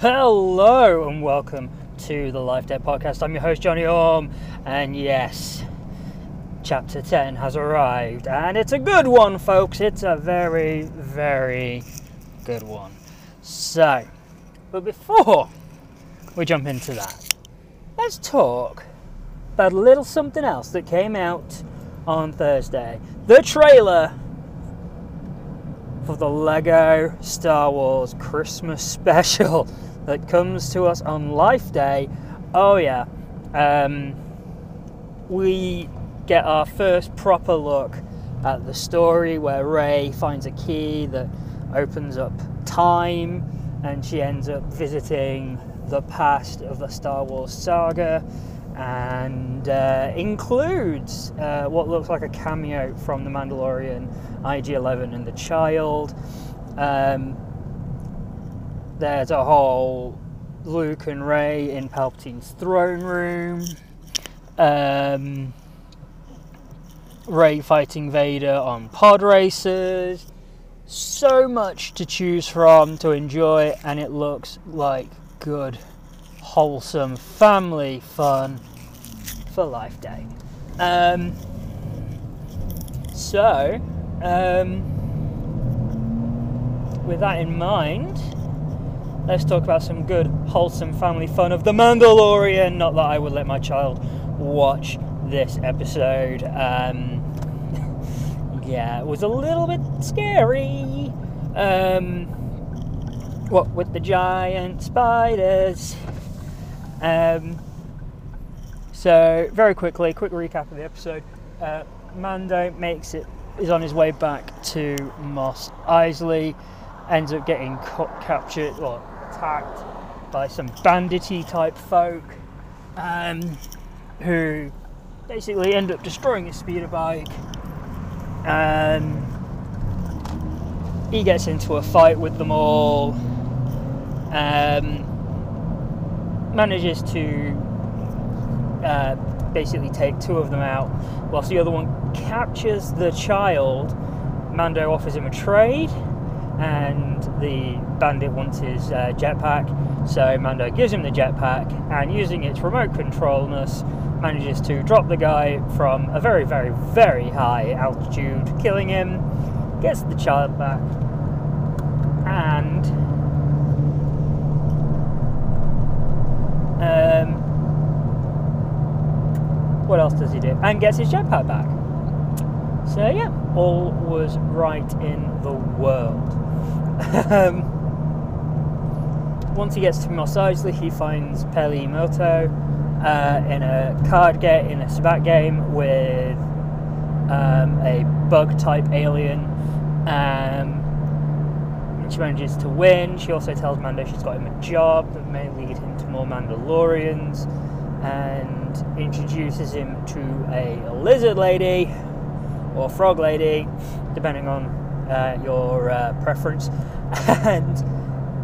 Hello and welcome to the Life Debt Podcast. I'm your host Johnny Orm, and yes, chapter 10 has arrived, and it's a good one, folks. It's a very, very good one. So, but before we jump into that, let's talk about a little something else that came out on Thursday. The trailer for the Lego Star Wars Christmas special that comes to us on Life Day. Oh, yeah. Um, we get our first proper look at the story where Rey finds a key that opens up time and she ends up visiting the past of the Star Wars saga and uh, includes uh, what looks like a cameo from The Mandalorian, IG 11, and the child. Um, there's a whole Luke and Rey in Palpatine's throne room. Um, Rey fighting Vader on pod races. So much to choose from to enjoy, and it looks like good, wholesome family fun for Life Day. Um, so, um, with that in mind, let's talk about some good, wholesome family fun of The Mandalorian. Not that I would let my child watch this episode. Um, yeah, it was a little bit scary. Um, what with the giant spiders. Um, so very quickly, quick recap of the episode. Uh, Mando makes it is on his way back to Mos Eisley, ends up getting ca- captured or attacked by some bandity type folk, um, who basically end up destroying his speeder bike. Um, he gets into a fight with them all. Um, manages to uh, basically take two of them out, whilst the other one captures the child. Mando offers him a trade, and the bandit wants his uh, jetpack. So Mando gives him the jetpack, and using its remote controlness, manages to drop the guy from a very, very, very high altitude, killing him. Gets the child back, and um, what else does he do? And gets his jetpack back. So yeah, all was right in the world. um, once he gets to Mos Eisley, he finds Peli Motto uh, in a card game, in a sabacc game with um, a bug type alien. Um, she manages to win. She also tells Mando she's got him a job that may lead him to more Mandalorians and introduces him to a lizard lady or frog lady, depending on uh, your uh, preference. and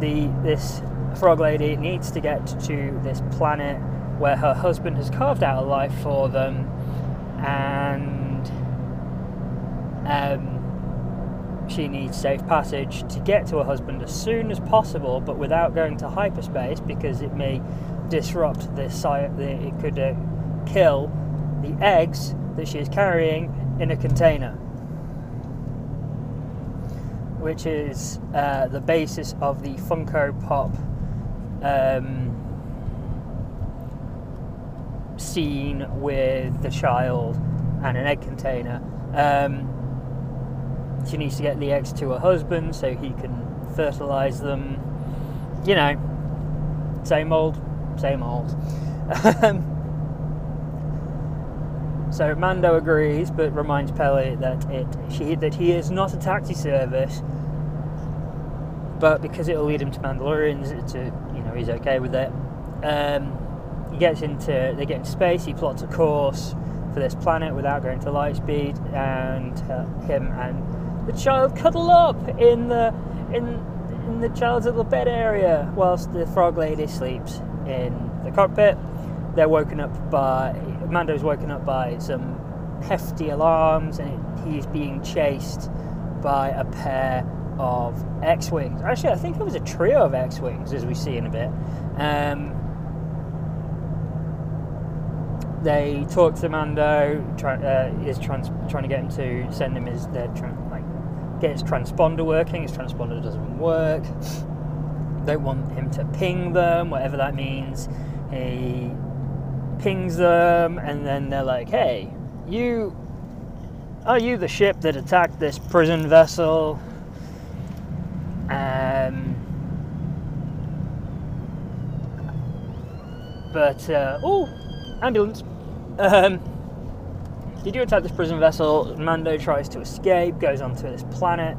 the this frog lady needs to get to this planet where her husband has carved out a life for them, and um, she needs safe passage to get to her husband as soon as possible, but without going to hyperspace because it may disrupt the site. It could uh, kill the eggs that she is carrying in a container, which is uh, the basis of the Funko Pop um, scene with the child and an egg container. Um, she needs to get the eggs to her husband so he can fertilize them. You know, same old, same old. Um, so Mando agrees, but reminds Peli that it she that he is not a taxi service, but because it will lead him to Mandalorians, a, you know he's okay with it. Um, he gets into they get into space. He plots a course for this planet without going to light speed, and uh, him and the child cuddle up in the in in the child's little bed area whilst the frog lady sleeps in the cockpit. They're woken up by Mando's woken up by some hefty alarms, and he's being chased by a pair of X-wings. Actually, I think it was a trio of X-wings, as we see in a bit. Um, they talk to Mando. Try, uh, is trans, trying to get him to send him his their get his transponder working. His transponder doesn't work. They want him to ping them, whatever that means. He pings them, and then they're like, "Hey, you are you the ship that attacked this prison vessel?" Um, but uh, oh, ambulance. Um, did you attack this prison vessel? Mando tries to escape, goes onto this planet.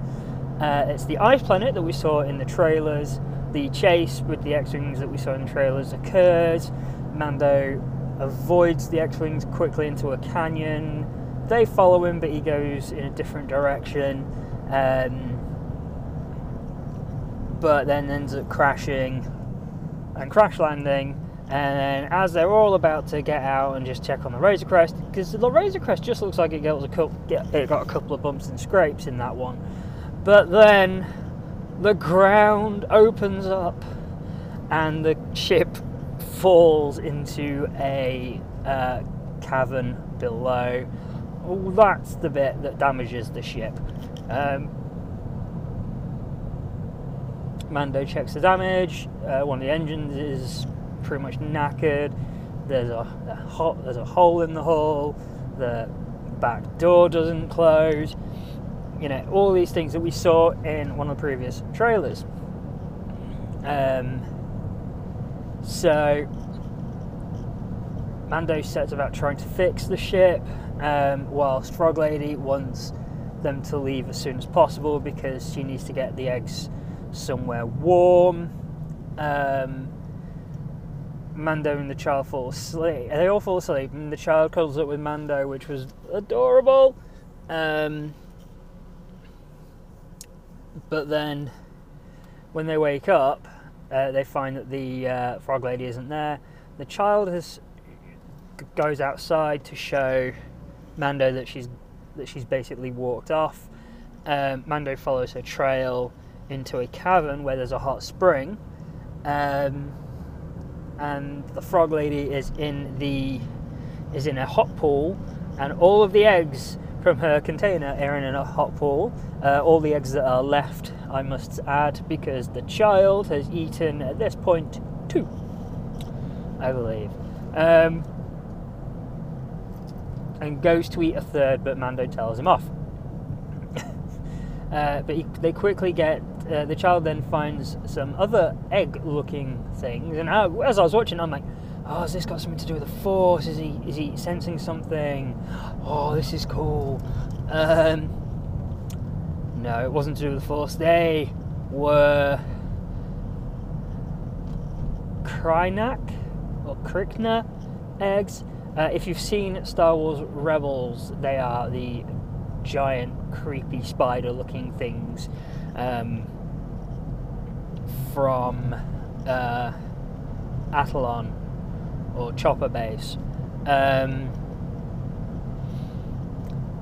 Uh, it's the ice planet that we saw in the trailers. The chase with the X-wings that we saw in the trailers occurs. Mando avoids the X-wings quickly into a canyon. They follow him, but he goes in a different direction. Um, but then ends up crashing and crash landing and then as they're all about to get out and just check on the Razor Crest, because the Razor Crest just looks like it got a couple, it got a couple of bumps and scrapes in that one. But then the ground opens up and the ship falls into a uh, cavern below. Oh, that's the bit that damages the ship. Um, Mando checks the damage. Uh, one of the engines is pretty much knackered. There's a, a hole, there's a hole in the hull. The back door doesn't close. You know all these things that we saw in one of the previous trailers. Um, so Mando sets about trying to fix the ship, um, whilst Frog Lady wants them to leave as soon as possible because she needs to get the eggs somewhere warm. Um, Mando and the child fall asleep. They all fall asleep, and the child cuddles up with Mando, which was adorable. Um, but then, when they wake up, uh, they find that the uh, frog lady isn't there. The child has goes outside to show Mando that she's that she's basically walked off. Um, Mando follows her trail into a cavern where there's a hot spring. Um, and the frog lady is in the is in a hot pool, and all of the eggs from her container are in a hot pool. Uh, all the eggs that are left, I must add, because the child has eaten at this point two, I believe, um, and goes to eat a third, but Mando tells him off. uh, but he, they quickly get uh, the child then finds some other egg-looking things, and I, as I was watching, I'm like, "Oh, has this got something to do with the Force? Is he is he sensing something? Oh, this is cool." Um, no, it wasn't to do with the Force. They were Krynak or Krykna eggs. Uh, if you've seen Star Wars Rebels, they are the giant, creepy spider-looking things. Um, from uh, or Chopper Base. Um,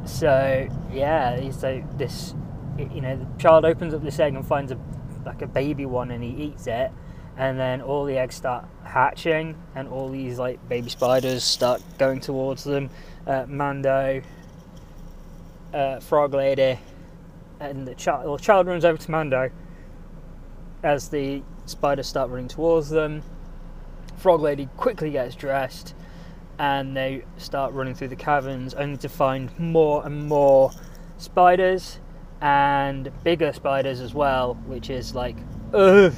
so yeah, so this, you know, the child opens up this egg and finds a like a baby one, and he eats it, and then all the eggs start hatching, and all these like baby spiders start going towards them. Uh, Mando, uh, Frog Lady, and the child, well, the child runs over to Mando as the spiders start running towards them, Frog Lady quickly gets dressed and they start running through the caverns only to find more and more spiders and bigger spiders as well, which is like, ugh.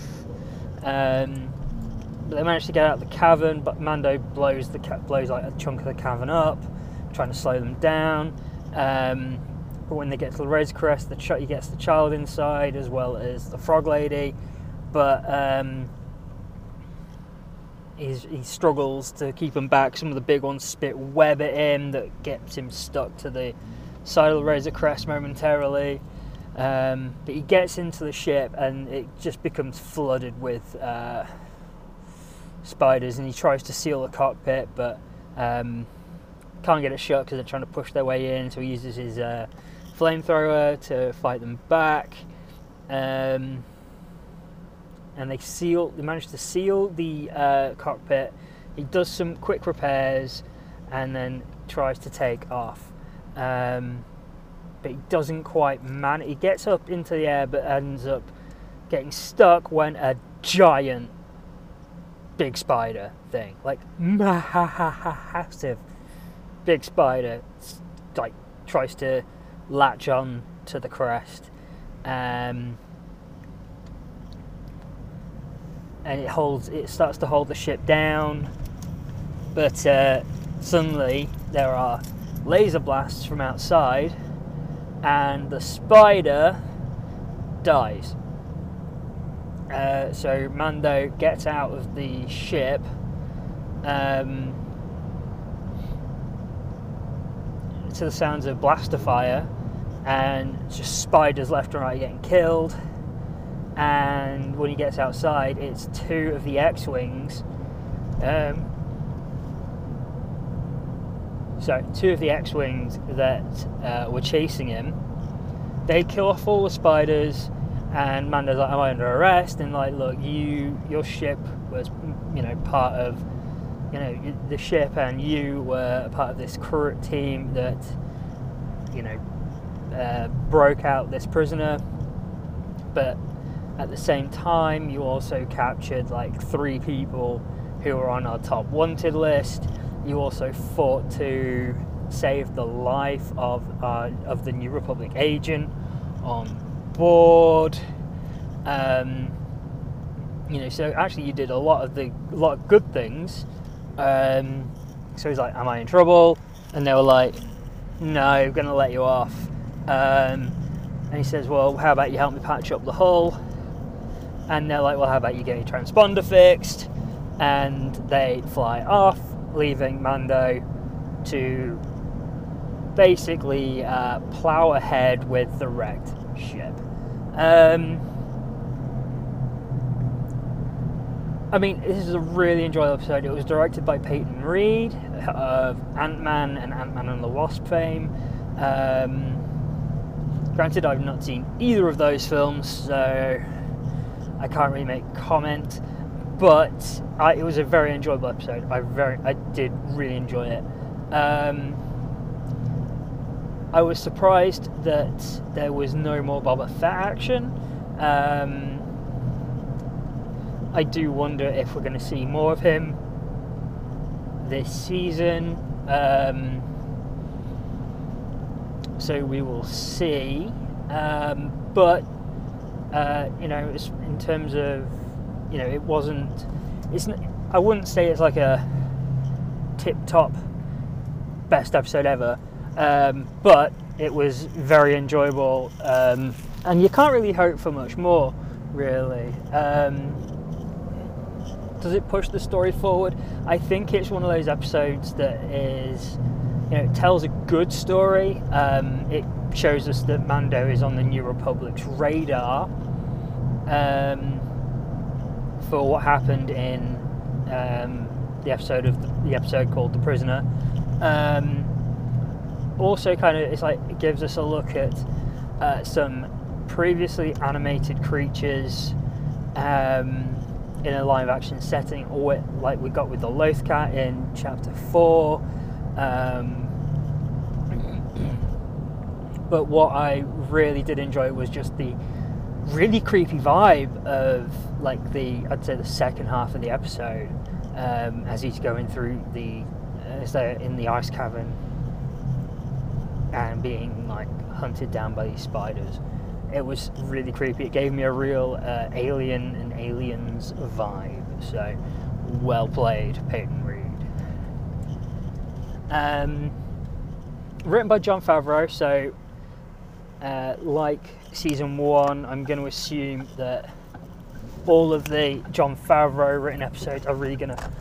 Um, but they manage to get out of the cavern, but Mando blows the ca- blows like a chunk of the cavern up, trying to slow them down. Um, but when they get to the Razor Crest, the ch- he gets the child inside as well as the Frog Lady but um, he struggles to keep him back. Some of the big ones spit web at him that gets him stuck to the side of the Razor Crest momentarily. Um, but he gets into the ship and it just becomes flooded with uh, spiders, and he tries to seal the cockpit, but um, can't get it shut because they're trying to push their way in. So he uses his uh, flamethrower to fight them back. Um, and they seal. They manage to seal the uh, cockpit. He does some quick repairs, and then tries to take off. Um, but he doesn't quite man. He gets up into the air, but ends up getting stuck when a giant big spider thing, like massive big spider, like tries to latch on to the crest. Um, and it holds it starts to hold the ship down. But uh, suddenly there are laser blasts from outside and the spider dies. Uh, so mando gets out of the ship um, to the sounds of blaster fire and just spiders left and right getting killed and when he gets outside, it's two of the X-wings. Um, so two of the X-wings that uh, were chasing him. They kill off all the spiders, and Mando's like, "Am I under arrest?" And like, look, you, your ship was, you know, part of, you know, the ship, and you were part of this crew team that, you know, uh, broke out this prisoner, but at the same time, you also captured like three people who were on our top wanted list. You also fought to save the life of uh, of the New Republic agent on board. Um, you know, so actually, you did a lot of the lot of good things. Um, so he's like, "Am I in trouble?" And they were like, "No, I'm going to let you off." Um, and he says, "Well, how about you help me patch up the hull?" And they're like, well, how about you get your transponder fixed? And they fly off, leaving Mando to basically uh, plow ahead with the wrecked ship. Um, I mean, this is a really enjoyable episode. It was directed by Peyton Reed of Ant Man and Ant Man and the Wasp fame. Um, granted, I've not seen either of those films, so I can't really make comment, but I, it was a very enjoyable episode. I very, I did really enjoy it. Um, I was surprised that there was no more Boba Fett action. Um, I do wonder if we're going to see more of him this season. Um, so we will see. Um, but uh, you know, in terms of, you know, it wasn't. It's. I wouldn't say it's like a tip top best episode ever, um, but it was very enjoyable, um, and you can't really hope for much more, really. Um, does it push the story forward? I think it's one of those episodes that is, you know, it tells a good story. Um, it shows us that Mando is on the New Republic's radar um, for what happened in um, the episode of the, the, episode called "The Prisoner." Um, also, kind of, it's like it gives us a look at uh, some previously animated creatures um, in a live action setting, or like we got with the Lothcat in chapter four. Um, but what I really did enjoy was just the really creepy vibe of like the I'd say the second half of the episode um, as he's going through the as they're in the ice cavern and being like hunted down by these spiders. It was really creepy. It gave me a real uh, Alien and Aliens vibe. So well played, Peyton Reed. Um, written by Jon Favreau, so uh, like season one, I'm going to assume that all of the Jon Favreau written episodes are really going to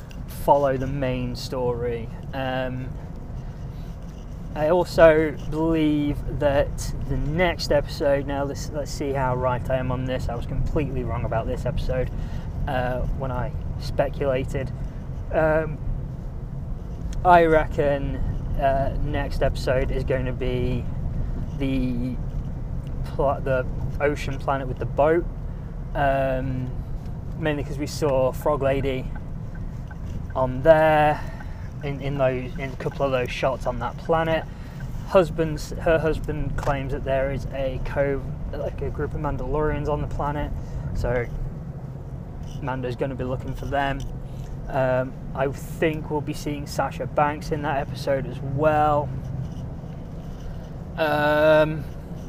follow the main story. Um, I also believe that the next episode. Now let's let's see how right I am on this. I was completely wrong about this episode uh, when I speculated. Um, I reckon uh, next episode is going to be the pl- the ocean planet with the boat. Um, mainly because we saw Frog Lady on there in, in those in a couple of those shots on that planet. Husband's her husband claims that there is a cove like a group of Mandalorians on the planet, so Mando's going to be looking for them. Um, I think we'll be seeing Sasha Banks in that episode as well. Um,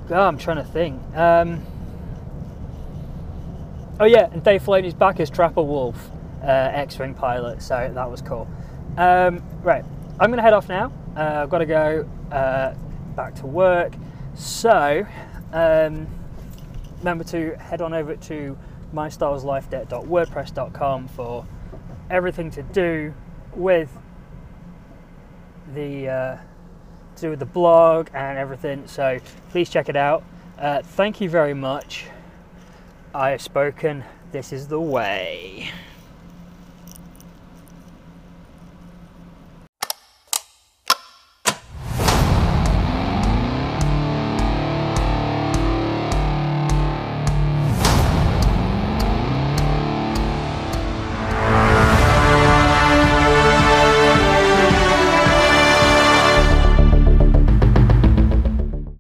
God, I'm trying to think. Um, oh yeah, and Dave Filoni's back as Trapper Wolf, uh, X-wing pilot. So that was cool. Um, right, I'm to head off now. Uh, I've got to go uh, back to work. So um, remember to head on over to mystarwarsLifeDebt.wordpress.com for everything to do with the uh, to do with the blog and everything. So please check it out. Uh, thank you very much. I have spoken. This is the way.